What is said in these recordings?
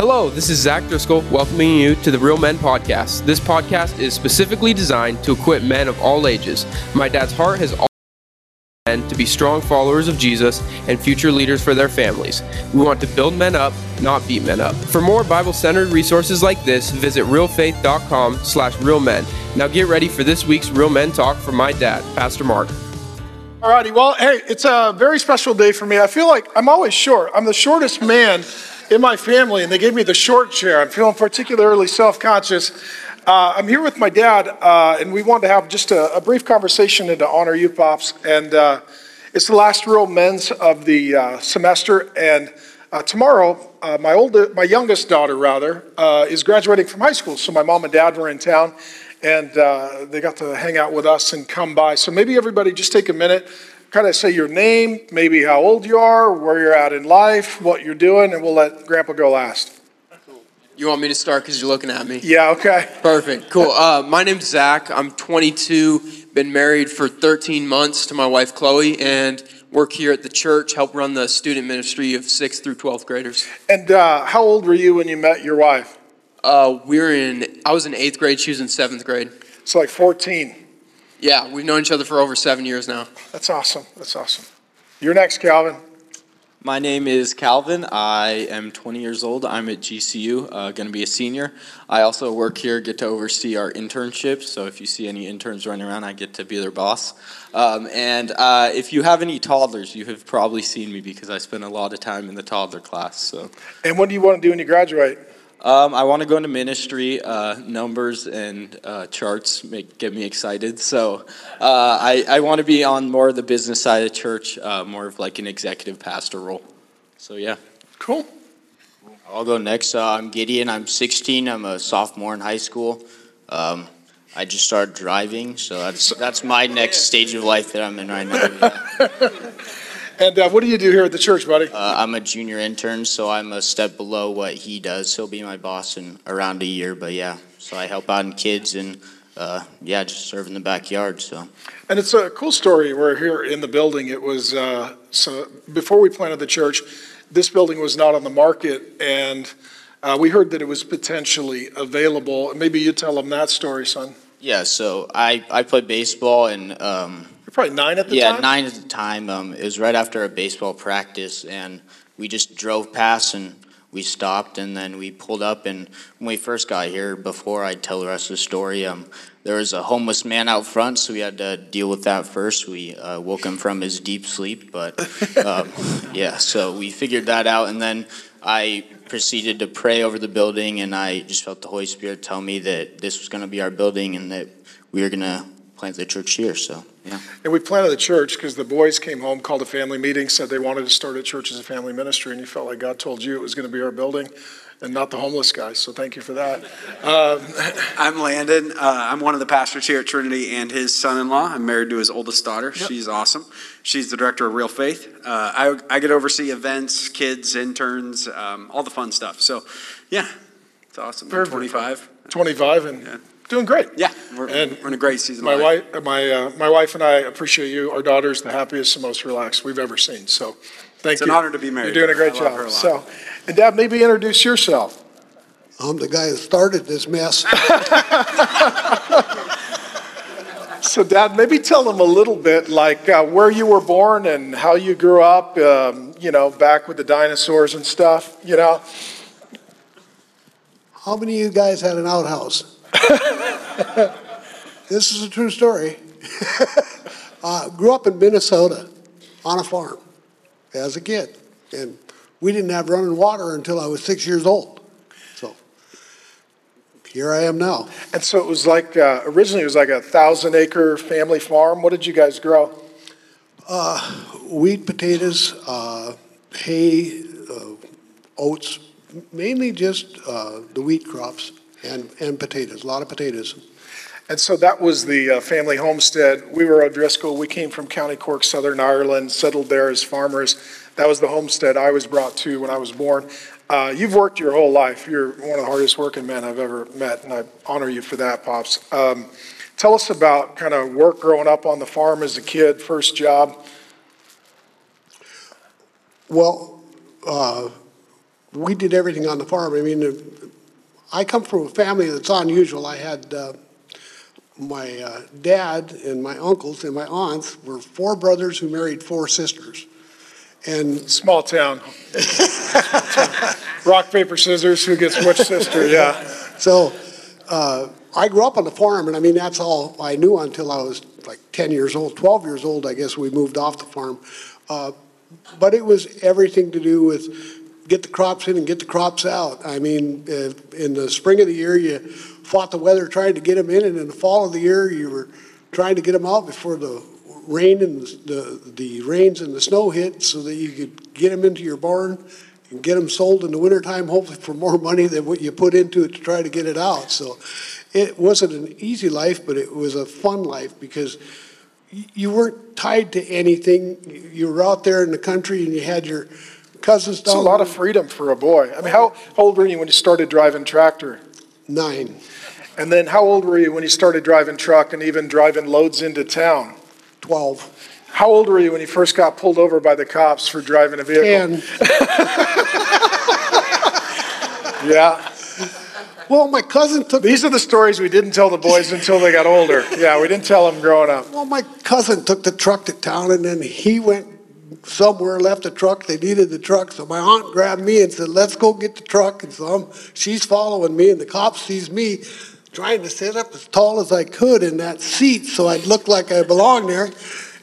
Hello, this is Zach Driscoll welcoming you to the Real Men Podcast. This podcast is specifically designed to equip men of all ages. My dad's heart has always men to be strong followers of Jesus and future leaders for their families. We want to build men up, not beat men up. For more Bible-centered resources like this, visit realfaith.com slash realmen. Now get ready for this week's Real Men Talk from my dad, Pastor Mark. All righty. Well, hey, it's a very special day for me. I feel like I'm always short. I'm the shortest man in my family, and they gave me the short chair. I'm feeling particularly self conscious. Uh, I'm here with my dad, uh, and we wanted to have just a, a, brief conversation and to honor you, Pops. And uh, it's the last real men's of the uh, semester. And uh, tomorrow, uh, my, oldest, my youngest daughter, rather, is graduating from high school. So my mom and dad were in town and they got to hang out with us and come by. So maybe everybody just take a minute, kind of say your name, maybe how old you are, where you're at in life, what you're doing, and we'll let Grandpa go last. You want me to start because you're looking at me? Yeah, okay. Perfect, cool. Uh, my name's Zach. I'm 22, been married for 13 months to my wife Chloe, and work here at the church, help run the student ministry of 6th through 12th graders. And uh, how old were you when you met your wife? Uh, we were in, I was in eighth grade, she was in seventh grade. It's like 14. Yeah, we've known each other for over seven years now. That's awesome. That's awesome. You're next, Calvin. My name is Calvin. I am 20 years old. I'm at GCU, uh, going to be a senior. I also work here, get to oversee our internships. So if you see any interns running around, I get to be their boss. Um, and uh, if you have any toddlers, you have probably seen me because I spend a lot of time in the toddler class. So. And what do you want to do when you graduate? Um, I want to go into ministry. Uh, numbers and uh, charts make get me excited. So uh, I, I want to be on more of the business side of church, uh, more of like an executive pastor role. So yeah. Cool. I'll go next. Uh, I'm Gideon. I'm 16. I'm a sophomore in high school. Um, I just started driving, so that's that's my next stage of life that I'm in right now. And uh, what do you do here at the church, buddy? Uh, I'm a junior intern, so I'm a step below what he does. He'll be my boss in around a year, but yeah. So I help out in kids and uh, yeah, just serve in the backyard. So. And it's a cool story. We're here in the building. It was uh, so before we planted the church, this building was not on the market, and uh, we heard that it was potentially available. Maybe you tell them that story, son. Yeah. So I I played baseball and. Um, probably nine at the yeah, time? Yeah, nine at the time. Um, it was right after a baseball practice, and we just drove past and we stopped, and then we pulled up. And when we first got here, before I tell the rest of the story, um, there was a homeless man out front, so we had to deal with that first. We uh, woke him from his deep sleep, but um, yeah, so we figured that out, and then I proceeded to pray over the building, and I just felt the Holy Spirit tell me that this was going to be our building and that we were going to plant the church here. So, yeah. And we planted the church because the boys came home, called a family meeting, said they wanted to start a church as a family ministry, and you felt like God told you it was going to be our building and not the homeless guys. So thank you for that. Um, I'm Landon. Uh, I'm one of the pastors here at Trinity and his son in law. I'm married to his oldest daughter. Yep. She's awesome. She's the director of Real Faith. Uh, I, I get to oversee events, kids, interns, um, all the fun stuff. So, yeah, it's awesome. 25. 25, and yeah. Doing great. Yeah, we're, and we're in a great season. My wife, my uh, my wife and I appreciate you. Our daughter's the happiest and most relaxed we've ever seen. So, thank it's you. It's an honor to be married. You're doing a great I job. So, and Dad, maybe introduce yourself. I'm the guy who started this mess. so, Dad, maybe tell them a little bit, like uh, where you were born and how you grew up. Um, you know, back with the dinosaurs and stuff. You know. How many of you guys had an outhouse? this is a true story. uh, grew up in Minnesota on a farm as a kid. And we didn't have running water until I was six years old. So here I am now. And so it was like, uh, originally it was like a thousand acre family farm. What did you guys grow? Uh, wheat, potatoes, uh, hay, uh, oats, mainly just uh, the wheat crops and, and potatoes, a lot of potatoes. And so that was the uh, family homestead. We were O'Driscoll. We came from County Cork, Southern Ireland, settled there as farmers. That was the homestead I was brought to when I was born. Uh, you've worked your whole life. You're one of the hardest working men I've ever met, and I honor you for that, Pops. Um, tell us about kind of work growing up on the farm as a kid, first job. Well, uh, we did everything on the farm. I mean, I come from a family that's unusual. I had uh, my uh, dad and my uncles and my aunts were four brothers who married four sisters. And Small town. Rock, paper, scissors, who gets which sister, yeah. so uh, I grew up on the farm, and I mean, that's all I knew until I was like 10 years old, 12 years old, I guess we moved off the farm. Uh, but it was everything to do with get the crops in and get the crops out. I mean, uh, in the spring of the year, you fought the weather trying to get them in, and in the fall of the year, you were trying to get them out before the rain and the, the rains and the snow hit so that you could get them into your barn and get them sold in the wintertime, hopefully for more money than what you put into it to try to get it out. So it wasn't an easy life, but it was a fun life because you weren't tied to anything. You were out there in the country and you had your cousins It's a lot of freedom for a boy. I mean, how old were you when you started driving tractor? Nine. And then how old were you when you started driving truck and even driving loads into town? 12. How old were you when you first got pulled over by the cops for driving a vehicle? 10. Yeah. Well, my cousin took These are the stories we didn't tell the boys until they got older. Yeah, we didn't tell them growing up. Well, my cousin took the truck to town and then he went somewhere, left the truck. They needed the truck. So my aunt grabbed me and said, let's go get the truck. And so I'm, she's following me and the cop sees me trying to sit up as tall as I could in that seat so I'd look like I belonged there.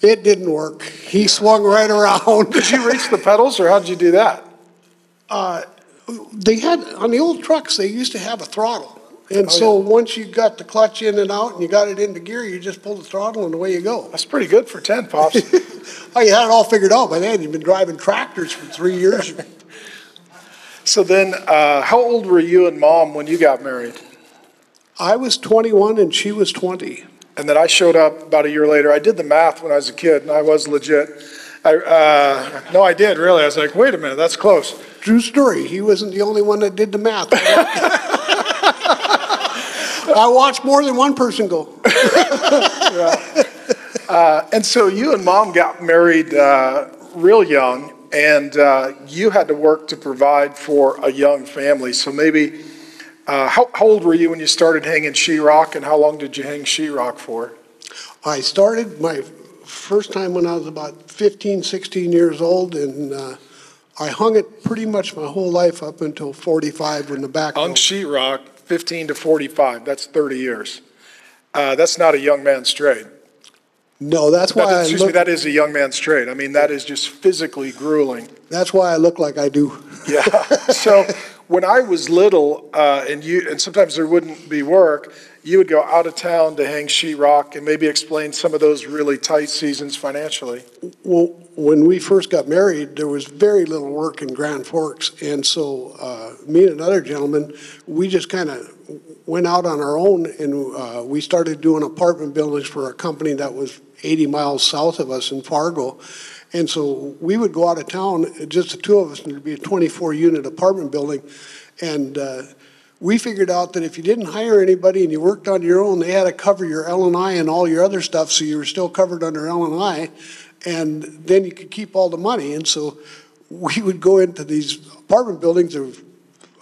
It didn't work. He swung right around. Did you reach the pedals or how did you do that? Uh, they had, on the old trucks, they used to have a throttle. And Oh, so once you got the clutch in and out and you got it into gear, you just pull the throttle and away you go. That's pretty good for 10, Pops. Oh, you had it all figured out by then. You've been driving tractors for three years. so then, uh, how old were you and mom when you got married? I was 21 and she was 20. And then I showed up about a year later. I did the math when I was a kid, and I was legit. I, uh, no, I did, really. I was like, wait a minute, that's close. True story. He wasn't the only one that did the math. I watched more than one person go. Uh, and so you and mom got married uh, real young, and uh, you had to work to provide for a young family. So maybe, uh, how, how old were you when you started hanging sheetrock, and how long did you hang sheetrock for? I started my first time when I was about 15, 16 years old, and uh, I hung it pretty much my whole life up until 45 when the back. Broke. sheetrock, 15 to 45, that's 30 years. Uh, that's not a young man's trade. No, that's why I Excuse me, look, that is a young man's trade. I mean, that is just physically grueling. that's why I look like I do. Yeah. So when I was little, uh, and you, and sometimes there wouldn't be work, you would go out of town to hang sheetrock and maybe explain some of those really tight seasons financially. Well, when we first got married, there was very little work in Grand Forks, and so uh, me and another gentleman, we just kind of went out on our own, and uh, we started doing apartment buildings for a company that was 80 miles south of us in Fargo. And so we would go out of town, just the two of us, and it'd be a 24-unit apartment building, and uh, we figured out that if you didn't hire anybody and you worked on your own, they had to cover your L and all your other stuff, so you were still covered under L and then you could keep all the money. And so we would go into these apartment buildings. There was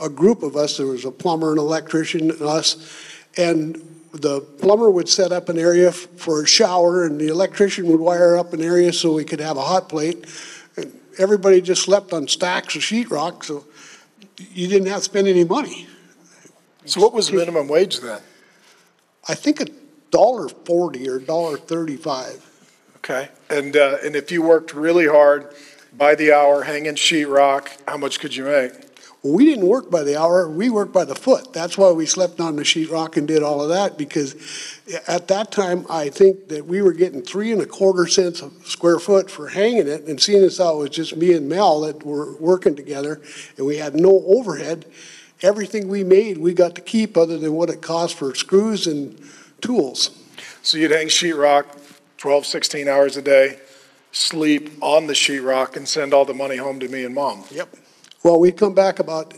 a group of us. There was a plumber, an electrician, and us, and the plumber would set up an area for a shower, and the electrician would wire up an area so we could have a hot plate. And everybody just slept on stacks of sheetrock, so you didn't have to spend any money. So what was minimum wage then? I think a dollar forty or dollar thirty-five. Okay. And, uh, and if you worked really hard by the hour hanging sheetrock, how much could you make? Well, we didn't work by the hour, we worked by the foot. That's why we slept on the sheetrock and did all of that, because at that time, I think that we were getting three and a quarter cents a square foot for hanging it, and seeing as how it was just me and Mel that were working together, and we had no overhead, everything we made, we got to keep other than what it cost for screws and tools. So you'd hang sheetrock 12, 16 hours a day, sleep on the sheetrock, and send all the money home to me and mom. Yep. Well, we'd come back about,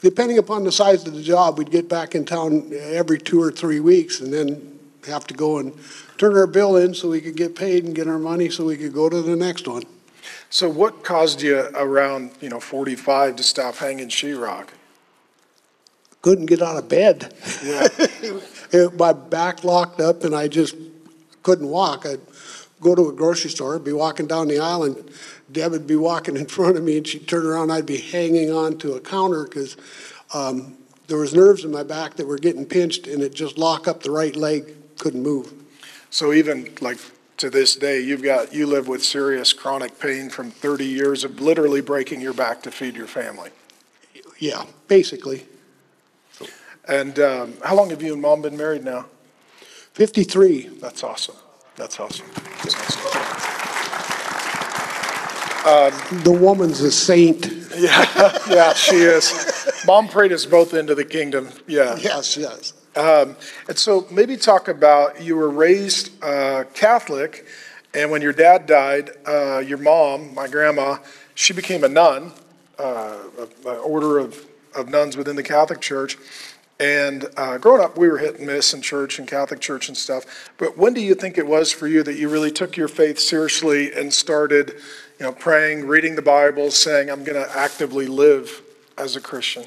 depending upon the size of the job, we'd get back in town every two or three weeks and then have to go and turn our bill in so we could get paid and get our money so we could go to the next one. So what caused you around, you know, 45 to stop hanging sheetrock? Couldn't get out of bed. Yeah. It- My back locked up and I just couldn't walk. I'd go to a grocery store, be walking down the aisle and Deb would be walking in front of me and she'd turn around, I'd be hanging on to a counter because um, there was nerves in my back that were getting pinched and it just locked up the right leg, couldn't move. So even like to this day, you've got, you live with serious chronic pain from 30 years of literally breaking your back to feed your family. Yeah, basically. And um, how long have you and mom been married now? 53. That's awesome. That's awesome. That's awesome. The woman's a saint. Yeah, yeah, she is. Mom prayed us both into the kingdom. Yeah. Yes, yes. Um, and so maybe talk about you were raised uh, Catholic, and when your dad died, uh, your mom, my grandma, she became a nun, uh, an order of, of nuns within the Catholic Church. And uh, growing up, we were hit and miss in church and Catholic church and stuff. But when do you think it was for you that you really took your faith seriously and started, you know, praying, reading the Bible, saying, "I'm going to actively live as a Christian"?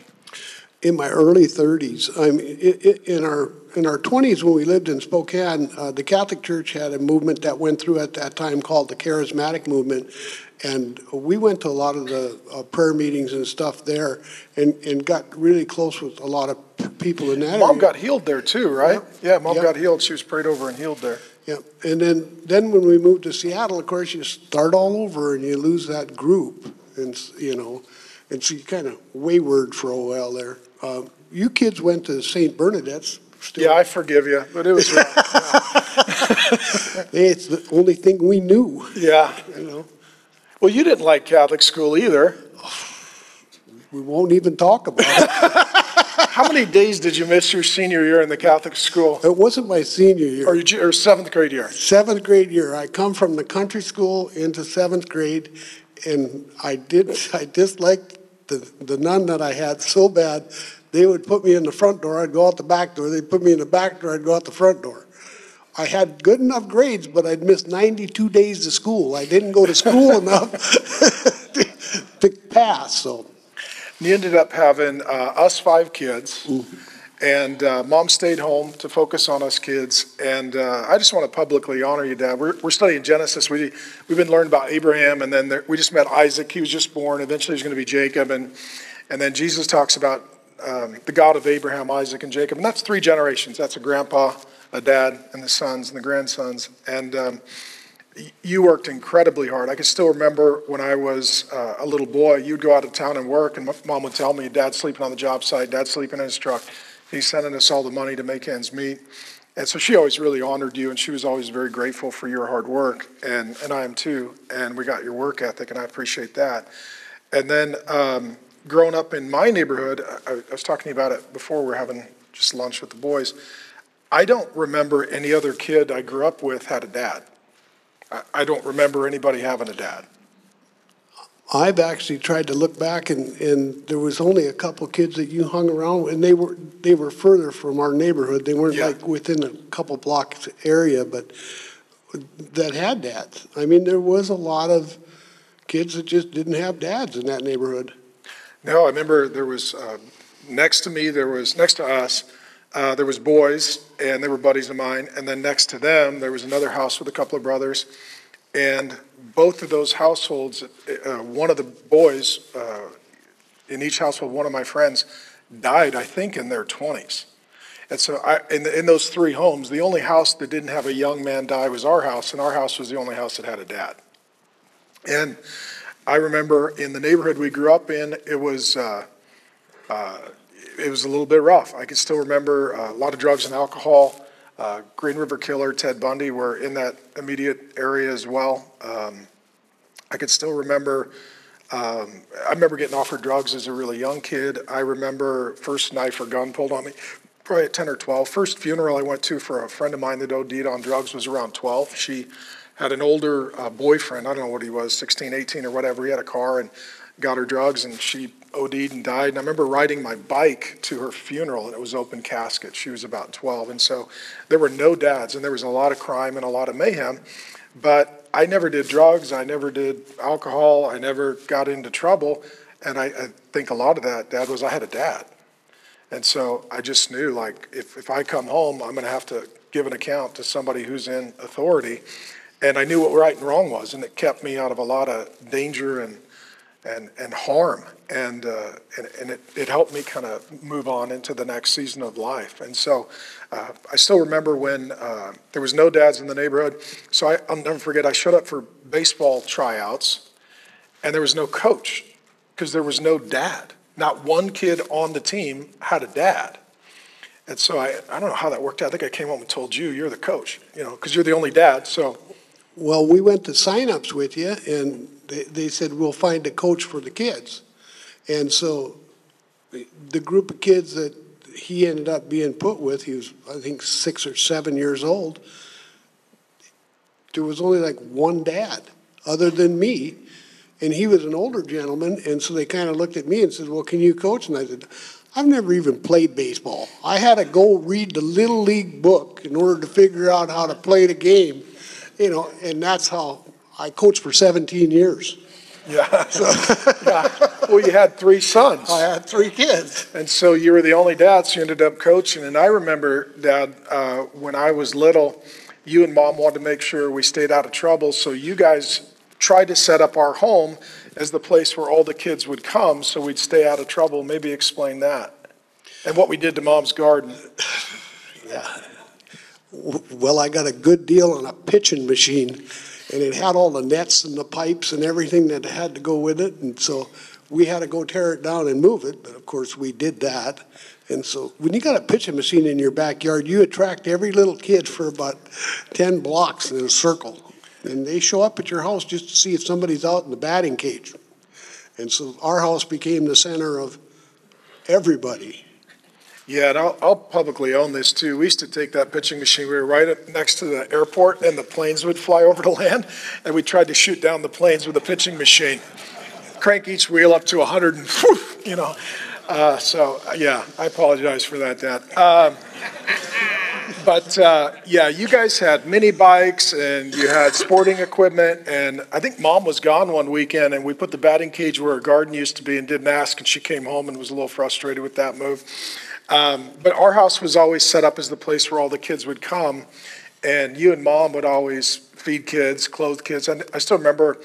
in my early 30s. I'm i- i- in our in our 20s when we lived in Spokane. Uh, the Catholic Church had a movement that went through at that time called the Charismatic Movement, and we went to a lot of the uh, prayer meetings and stuff there, and and got really close with a lot of people in that Mom area. got healed there too, right? Yeah, mom Yep. got healed. She was prayed over and healed there. Yeah, and then, then when we moved to Seattle, of course, you start all over and you lose that group, and, you know, and so you kind of wayward for a while there. Um, You kids went to St. Bernadette's. still. Yeah, I forgive you, but it was. Hey, It's the only thing we knew, yeah. you know. Well, you didn't like Catholic school either. We won't even talk about it. How many days did you miss your senior year in the Catholic school, It wasn't my senior year. ju- or seventh grade year? Seventh grade year, I come from the country school into seventh grade, and I did, I disliked the, the nun that I had so bad, they would put me in the front door, I'd go out the back door, they'd put me in the back door, I'd go out the front door. I had good enough grades, but I'd missed ninety-two days of school. I didn't go to school enough to pass, so. And you ended up having uh, us five kids, and uh, mom stayed home to focus on us kids. And uh, I just want to publicly honor you, Dad. We're, we're studying Genesis. We we've been learning about Abraham, and then there, we just met Isaac. He was just born. Eventually, he's going to be Jacob, and and then Jesus talks about um, the God of Abraham, Isaac, and Jacob, and that's three generations. That's a grandpa, a dad, and the sons and the grandsons. And um, you worked incredibly hard. I can still remember when I was uh, a little boy, you'd go out of town and work, and mom would tell me, Dad's sleeping on the job site, Dad's sleeping in his truck. He's sending us all the money to make ends meet. And so she always really honored you, and she was always very grateful for your hard work, and, and I am too. And we got your work ethic, and I appreciate that. And then um, growing up in my neighborhood, I, I was talking about it before, we were having just lunch with the boys. I don't remember any other kid I grew up with had a dad. I, I don't remember anybody having a dad. I've actually tried to look back and, and there was only a couple kids that you hung around with, and they were, they were further from our neighborhood. They weren't Yeah. like within a couple blocks area, but that had dads. I mean, there was a lot of kids that just didn't have dads in that neighborhood. No, I remember there was, uh, next to me, there was, next to us, uh, there was boys, and they were buddies of mine. And then next to them, there was another house with a couple of brothers. And both of those households, uh, one of the boys uh, in each household, one of my friends, died, I think, in their 20s. And so I, in, in those three homes, the only house that didn't have a young man die was our house, and our house was the only house that had a dad. And I remember in the neighborhood we grew up in, it was, uh, uh, it was a little bit rough. I can still remember uh, a lot of drugs and alcohol. Uh, Green River Killer, Ted Bundy were in that immediate area as well. Um, I could still remember, um, I remember getting offered drugs as a really young kid. I remember first knife or gun pulled on me, probably at 10 or 12. First funeral I went to for a friend of mine that OD'd on drugs was around 12. She had an older uh, boyfriend, I don't know what he was, 16, 18 or whatever. He had a car and got her drugs and she OD'd and died. And I remember riding my bike to her funeral and it was open casket. She was about 12. And so there were no dads and there was a lot of crime and a lot of mayhem. But I never did drugs, I never did alcohol, I never got into trouble. And I, I think a lot of that, Dad, was I had a dad. And so I just knew, like, if, if I come home, I'm going to have to give an account to somebody who's in authority. And I knew what right and wrong was, and it kept me out of a lot of danger and and, and harm. And, uh, and, and it, it helped me kind of move on into the next season of life. And so uh, I still remember when uh, there was no dads in the neighborhood. So I, I'll never forget, I showed up for baseball tryouts, and there was no coach because there was no dad. Not one kid on the team had a dad. And so I, I don't know how that worked out. I think I came home and told you, you're the coach, you know, because you're the only dad. So Well, we went to signups with you, and they, they said, we'll find a coach for the kids. And so the group of kids that he ended up being put with, he was, I think, six or seven years old, there was only like one dad, other than me. And he was an older gentleman, and so they kind of looked at me and said, well, can you coach? And I said, I've never even played baseball. I had to go read the Little League book in order to figure out how to play the game, you know, and that's how I coached for 17 years. Yeah. yeah. Well, you had three sons. I had three kids. And so you were the only dad, so you ended up coaching. And I remember, Dad, uh, when I was little, you and Mom wanted to make sure we stayed out of trouble. So you guys tried to set up our home as the place where all the kids would come so we'd stay out of trouble. Maybe explain that. And what we did to Mom's garden. Yeah. Well, I got a good deal on a pitching machine, and it had all the nets and the pipes and everything that had to go with it. And so we had to go tear it down and move it. But of course, we did that. And so when you got a pitching machine in your backyard, you attract every little kid for about 10 blocks in a circle. And they show up at your house just to see if somebody's out in the batting cage. And so our house became the center of everybody. Yeah, and I'll, I'll publicly own this too. We used to take that pitching machine. We were right up next to the airport, and the planes would fly over to land, and we tried to shoot down the planes with a pitching machine. Crank each wheel up to 100, and whew, you know. Uh, so yeah, I apologize for that, Dad. Um, but uh, yeah, you guys had mini bikes and you had sporting equipment, and I think Mom was gone one weekend, and we put the batting cage where her garden used to be, and didn't ask, and she came home and was a little frustrated with that move. Um, but our house was always set up as the place where all the kids would come, and you and mom would always feed kids, clothe kids. And I still remember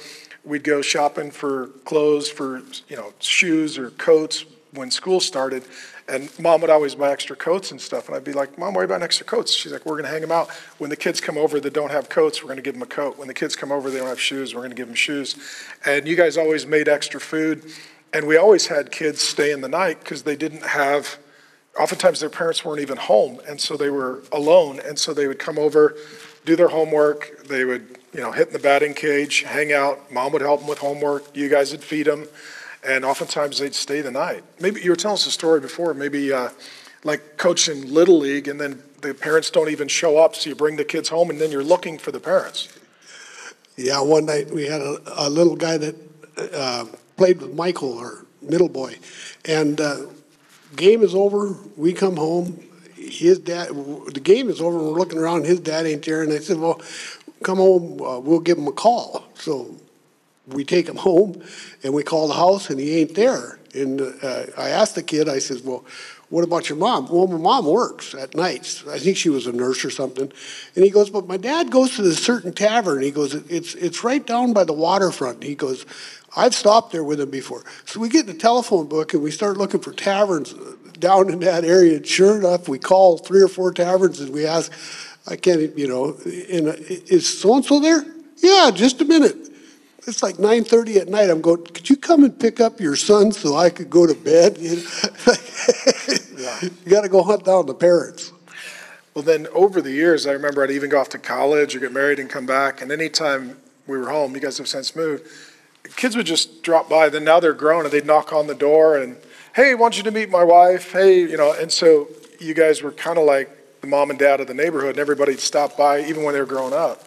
we'd go shopping for clothes, for you know shoes or coats when school started, and mom would always buy extra coats and stuff. And I'd be like, Mom, why are you buying extra coats? She's like, We're going to hang them out. When the kids come over that don't have coats, we're going to give them a coat. When the kids come over, they don't have shoes, we're going to give them shoes. And you guys always made extra food. And we always had kids stay in the night because they didn't have oftentimes their parents weren't even home, and so they were alone, and so they would come over, do their homework. They would, you know, hit in the batting cage, hang out. Mom would help them with homework. You guys would feed them, and oftentimes they'd stay the night. Maybe you were telling us a story before. Maybe uh, like coaching little league, and then the parents don't even show up, so you bring the kids home, and then you're looking for the parents. Yeah, one night we had a, a little guy that uh, played with Michael, our middle boy, and. Uh, game is over. We come home. His dad, the game is over. We're looking around. His dad ain't there. And I said, well, come home. Uh, we'll give him a call. So we take him home and we call the house and he ain't there. And uh, I asked the kid, I said, well, what about your mom? Well, my mom works at nights. I think she was a nurse or something. And he goes, but my dad goes to this certain tavern. He goes, it's, it's right down by the waterfront. He goes, I've stopped there with him before. So we get in the telephone book and we start looking for taverns uh, down in that area. And sure enough, we call three or four taverns and we ask, I can't, you know, uh, is so and so there? Yeah, just a minute. It's like 9:30 at night. I'm going. Could you come and pick up your son so I could go to bed? You, know? you got to go hunt down the parents. Well, then over the years, I remember I'd even go off to college or get married and come back. And anytime we were home, you guys have since moved kids would just drop by. Then now they're grown and they'd knock on the door and, hey, want you to meet my wife. Hey, you know, and so you guys were kind of like the mom and dad of the neighborhood, and everybody'd stop by even when they were growing up.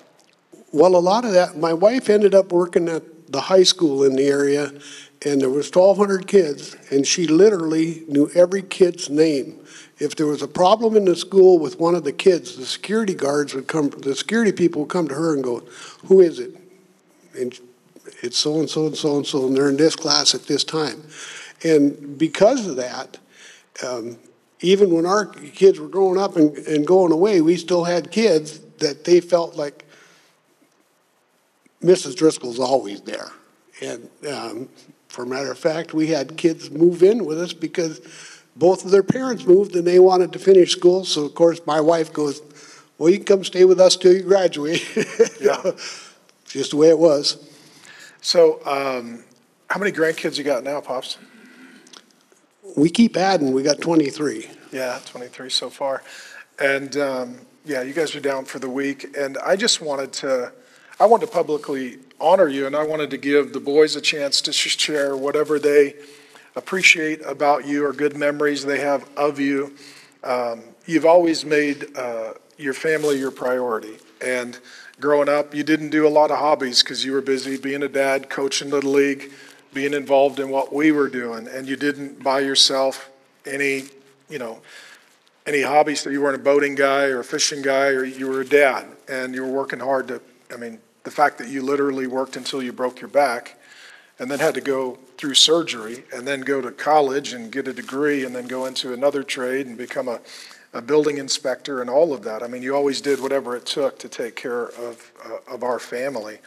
Well, a lot of that, my wife ended up working at the high school in the area, and there was 1,200 kids, and she literally knew every kid's name. If there was a problem in the school with one of the kids, the security guards would come, the security people would come to her and go, who is it? and it's so and so and so and so, and they're in this class at this time. And because of that, um, even when our kids were growing up and, and going away, we still had kids that they felt like Mrs. Driscoll's always there. And um, for a matter of fact, we had kids move in with us because both of their parents moved and they wanted to finish school. So, of course, my wife goes, Well, you can come stay with us till you graduate. Yeah. Just the way it was. So, um, how many grandkids you got now, Pops? We keep adding, we got 23. Yeah, 23 so far. And um, yeah, you guys are down for the week. And I just wanted to, I wanted to publicly honor you, and I wanted to give the boys a chance to share whatever they appreciate about you or good memories they have of you. Um, you've always made uh, your family your priority. And growing up, you didn't do a lot of hobbies because you were busy being a dad, coaching Little League, being involved in what we were doing. And you didn't buy yourself any, you know, any hobbies, so you weren't a boating guy or a fishing guy, or you were a dad, and you were working hard to, I mean, the fact that you literally worked until you broke your back, and then had to go through surgery, and then go to college and get a degree, and then go into another trade and become a, a building inspector and all of that. I mean, you always did whatever it took to take care of, uh, of our family.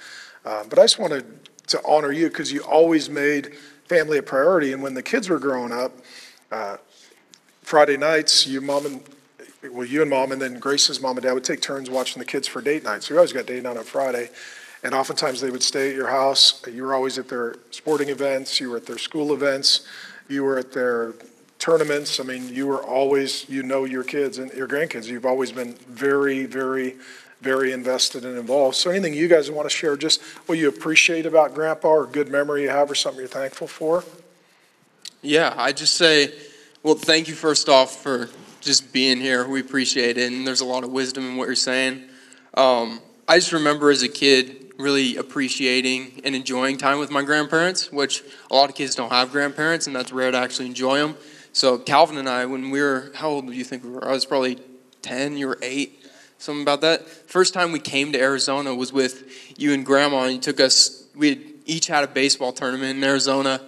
Uh, But I just wanted to honor you, because you always made family a priority, and when the kids were growing up, uh, Friday nights, you, mom and, well, you and mom, and then Grace's mom and dad would take turns watching the kids for date night. So we always got date night on Friday. And oftentimes they would stay at your house. You were always at their sporting events, you were at their school events, you were at their tournaments. I mean, you were always, you know your kids and your grandkids. You've always been very, very, very invested and involved. So anything you guys want to share, just what you appreciate about Grandpa or good memory you have or something you're thankful for? Yeah, I just say, well, thank you first off for just being here. We appreciate it, and there's a lot of wisdom in what you're saying. Um, I just remember as a kid really appreciating and enjoying time with my grandparents, which a lot of kids don't have grandparents, and that's rare to actually enjoy them. So Calvin and I, when we were, how old do you think we were? I was probably 10, you were 8, something about that. First time we came to Arizona was with you and Grandma, and you took us, we each had a baseball tournament in Arizona,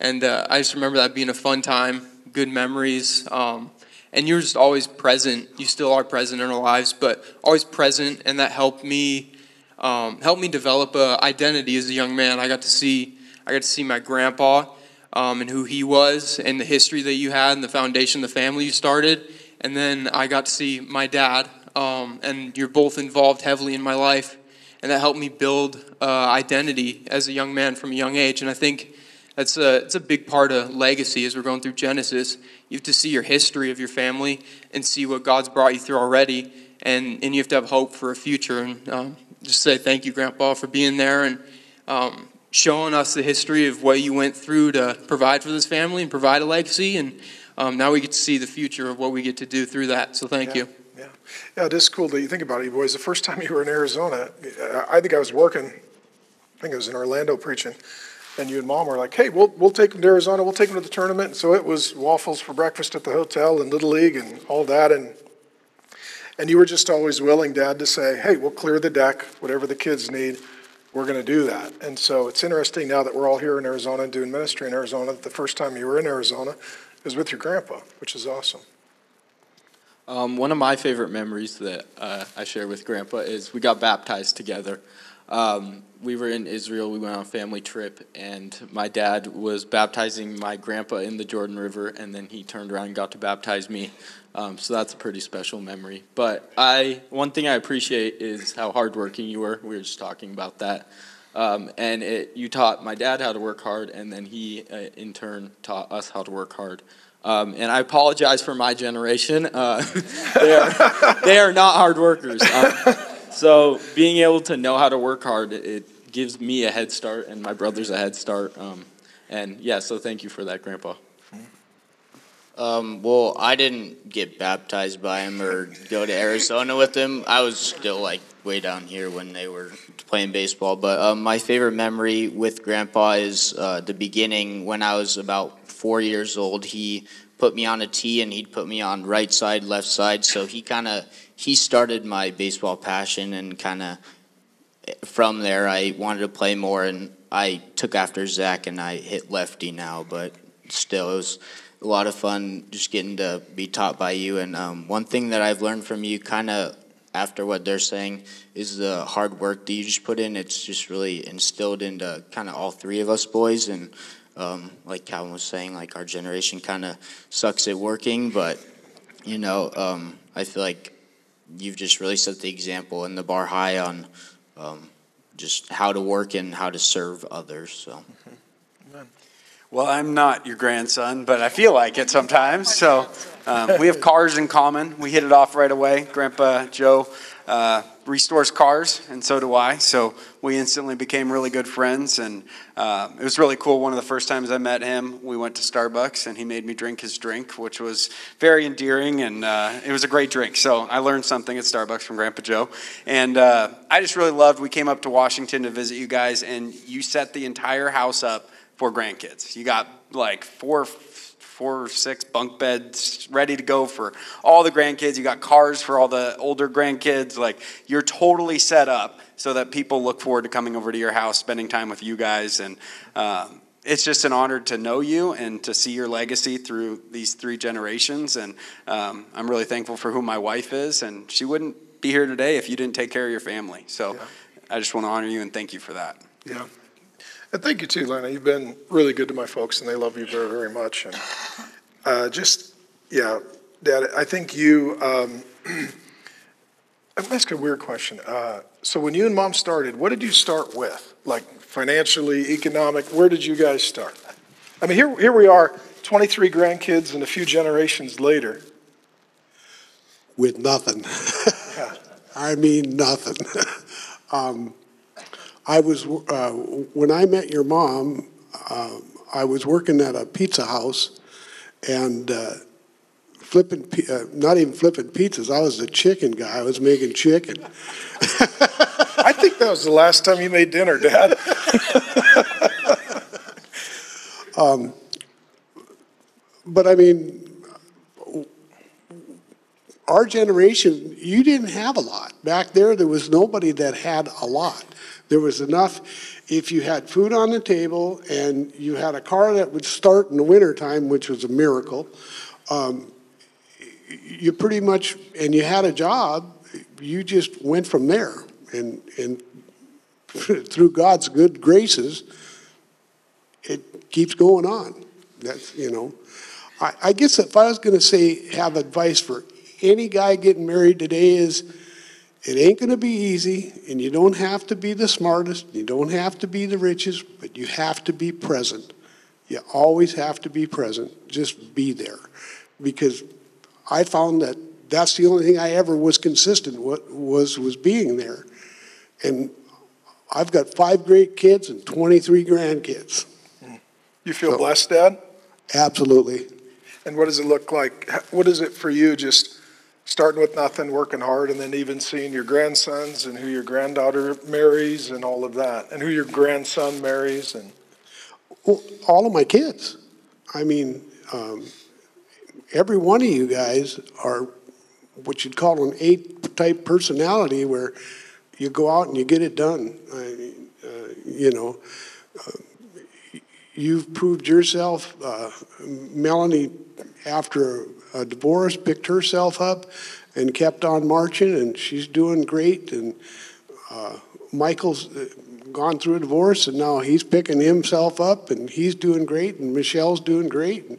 and uh, I just remember that being a fun time, good memories. Um, and you're just always present. You still are present in our lives, but always present, and that helped me um, helped me develop a identity as a young man. I got to see I got to see my grandpa um, and who he was, and the history that you had, and the foundation, the family you started, and then I got to see my dad, um, and you're both involved heavily in my life, and that helped me build uh, identity as a young man from a young age. And I think that's a, it's a big part of legacy as we're going through Genesis. You have to see your history of your family and see what God's brought you through already, and, and you have to have hope for a future. And um, just say thank you, Grandpa, for being there and showing us the history of what you went through to provide for this family and provide a legacy. And um, now we get to see the future of what we get to do through that. So thank Yeah, you. Yeah, yeah, it is cool that you think about it, you boys. The first time you were in Arizona, I I think I was working, I think I was in Orlando preaching, and you and mom were like, hey, we'll, we'll take them to Arizona, we'll take them to the tournament. And so it was waffles for breakfast at the hotel and Little League and all that. And, and you were just always willing, Dad, to say, hey, we'll clear the deck, whatever the kids need, we're going to do that. And so it's interesting now that we're all here in Arizona and doing ministry in Arizona, the first time you were in Arizona was with your grandpa, which is awesome. Um, one of my favorite memories that uh, I share with Grandpa is we got baptized together. Um, we were in Israel. We went on a family trip, and my dad was baptizing my grandpa in the Jordan River, and then he turned around and got to baptize me. Um, so that's a pretty special memory. But I, one thing I appreciate is how hardworking you were. We were just talking about that. Um, and it, you taught my dad how to work hard, and then he, uh, in turn, taught us how to work hard. Um, and I apologize for my generation. Uh, they, are, they are not hard workers. Um, so being able to know how to work hard, it, gives me a head start and my brothers a head start. Um, and yeah, so thank you for that, Grandpa. Um, well, I didn't get baptized by him or go to Arizona with him. I was still like way down here when they were playing baseball. But um, my favorite memory with Grandpa is uh, the beginning when I was about four years old. He put me on a tee and he'd put me on right side, left side. So he kind of he started my baseball passion and kind of from there, I wanted to play more, and I took after Zach, and I hit lefty now. But still, it was a lot of fun just getting to be taught by you. And um, one thing that I've learned from you, kind of after what they're saying, is the hard work that you just put in. It's just really instilled into kind of all three of us boys, and um, like Calvin was saying, like our generation kind of sucks at working, but you know, um, I feel like you've just really set the example and the bar high on um, just how to work and how to serve others. So. Well, I'm not your grandson, but I feel like it sometimes. So um, we have cars in common. We hit it off right away. Grandpa Joe uh, restores cars, and so do I. So we instantly became really good friends, and uh, it was really cool. One of the first times I met him, we went to Starbucks, and he made me drink his drink, which was very endearing, and uh, it was a great drink. So I learned something at Starbucks from Grandpa Joe, and uh, I just really loved. We came up to Washington to visit you guys, and you set the entire house up for grandkids. You got like four, four or six bunk beds ready to go for all the grandkids. You got cars for all the older grandkids. Like you're totally set up so that people look forward to coming over to your house, spending time with you guys, and. Um, it's just an honor to know you and to see your legacy through these three generations. And um, I'm really thankful for who my wife is. And she wouldn't be here today if you didn't take care of your family. So yeah. I just want to honor you and thank you for that. Yeah. And thank you too, Lena. You've been really good to my folks, and they love you very, very much. And uh, just, yeah, Dad, I think you. Um, I'm gonna ask a weird question. Uh, so when you and Mom started, what did you start with? Like financially, economic? Where did you guys start? I mean, here, here we are, 23 grandkids, and a few generations later. With nothing. yeah. I mean, nothing. um, I was uh, when I met your mom. Uh, I was working at a pizza house, and uh, flipping uh, not even flipping pizzas. I was the chicken guy. I was making chicken. I think that was the last time you made dinner, Dad. um, but I mean, our generation, you didn't have a lot. Back there, there was nobody that had a lot. There was enough, if you had food on the table and you had a car that would start in the wintertime, which was a miracle, um, you pretty much, and you had a job, you just went from there. And, and through God's good graces, it keeps going on. That's, you know, I, I guess if I was going to say have advice for any guy getting married today is it ain't going to be easy, and you don't have to be the smartest, you don't have to be the richest, but you have to be present. You always have to be present. Just be there. Because I found that that's the only thing I ever was consistent with was, was being there. And I've got five great kids and 23 grandkids. You feel so, blessed, Dad? Absolutely. And what does it look like? What is it for you just starting with nothing, working hard, and then even seeing your grandsons and who your granddaughter marries and all of that, and who your grandson marries, and well, all of my kids. I mean, um, every one of you guys are what you'd call an A-type personality, where you go out and you get it done. I, uh, you know. Uh, you've proved yourself. Uh, Melanie, after a divorce, picked herself up and kept on marching, and she's doing great. And uh, Michael's uh, gone through a divorce, and now he's picking himself up, and he's doing great, and Michelle's doing great. And,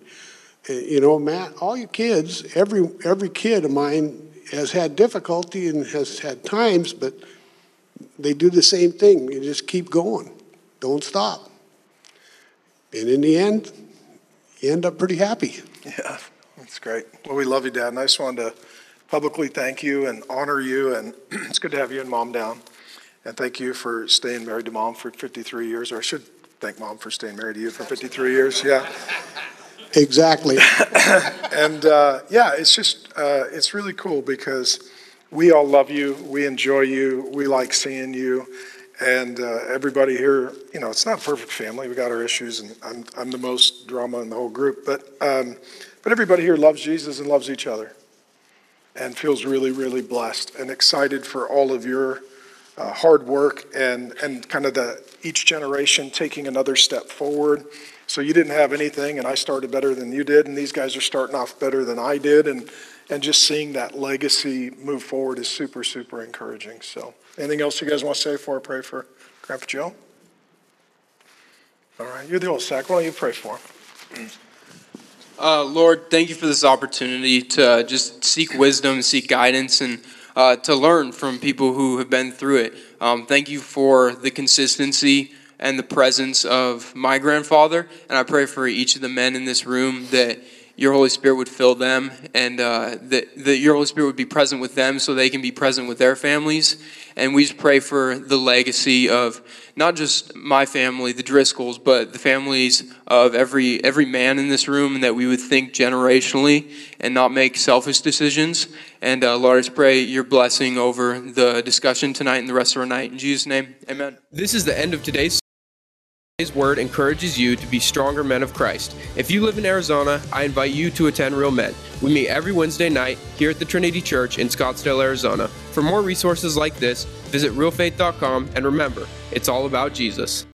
uh, you know, Matt, all your kids, every every kid of mine has had difficulty and has had times, but they do the same thing. You just keep going, don't stop, and in the end, you end up pretty happy. Yeah. That's great. Well, we love you, Dad, and I just wanted to publicly thank you and honor you, and it's good to have you and Mom down. And thank you for staying married to Mom for 53 years, or I should thank Mom for staying married to you for 53 years. Yeah. Exactly. and uh, yeah, it's just, uh, it's really cool because we all love you, we enjoy you, we like seeing you. And uh, everybody here, you know, it's not a perfect family. We got our issues, and I'm, I'm the most drama in the whole group. But um, but everybody here loves Jesus and loves each other and feels really, really blessed and excited for all of your uh, hard work and, and kind of the each generation taking another step forward. So you didn't have anything, and I started better than you did, and these guys are starting off better than I did, and and just seeing that legacy move forward is super super encouraging. So anything else you guys want to say before I pray for Grandpa Joe? All right, you're the old sack. Why don't you pray for him? Uh, Lord, thank you for this opportunity to just seek wisdom, seek guidance, and uh, to learn from people who have been through it. Um, thank you for the consistency and the presence of my grandfather, and I pray for each of the men in this room that your Holy Spirit would fill them and uh, that, that your Holy Spirit would be present with them so they can be present with their families. And we just pray for the legacy of not just my family, the Driscolls, but the families of every, every man in this room, and that we would think generationally and not make selfish decisions. And uh, Lord, I just pray your blessing over the discussion tonight and the rest of our night. In Jesus' name, amen. This is the end of today's. Today's word encourages you to be stronger men of Christ. If you live in Arizona, I invite you to attend Real Men. We meet every Wednesday night here at the Trinity Church in Scottsdale, Arizona. For more resources like this, visit realfaith.com and remember, it's all about Jesus.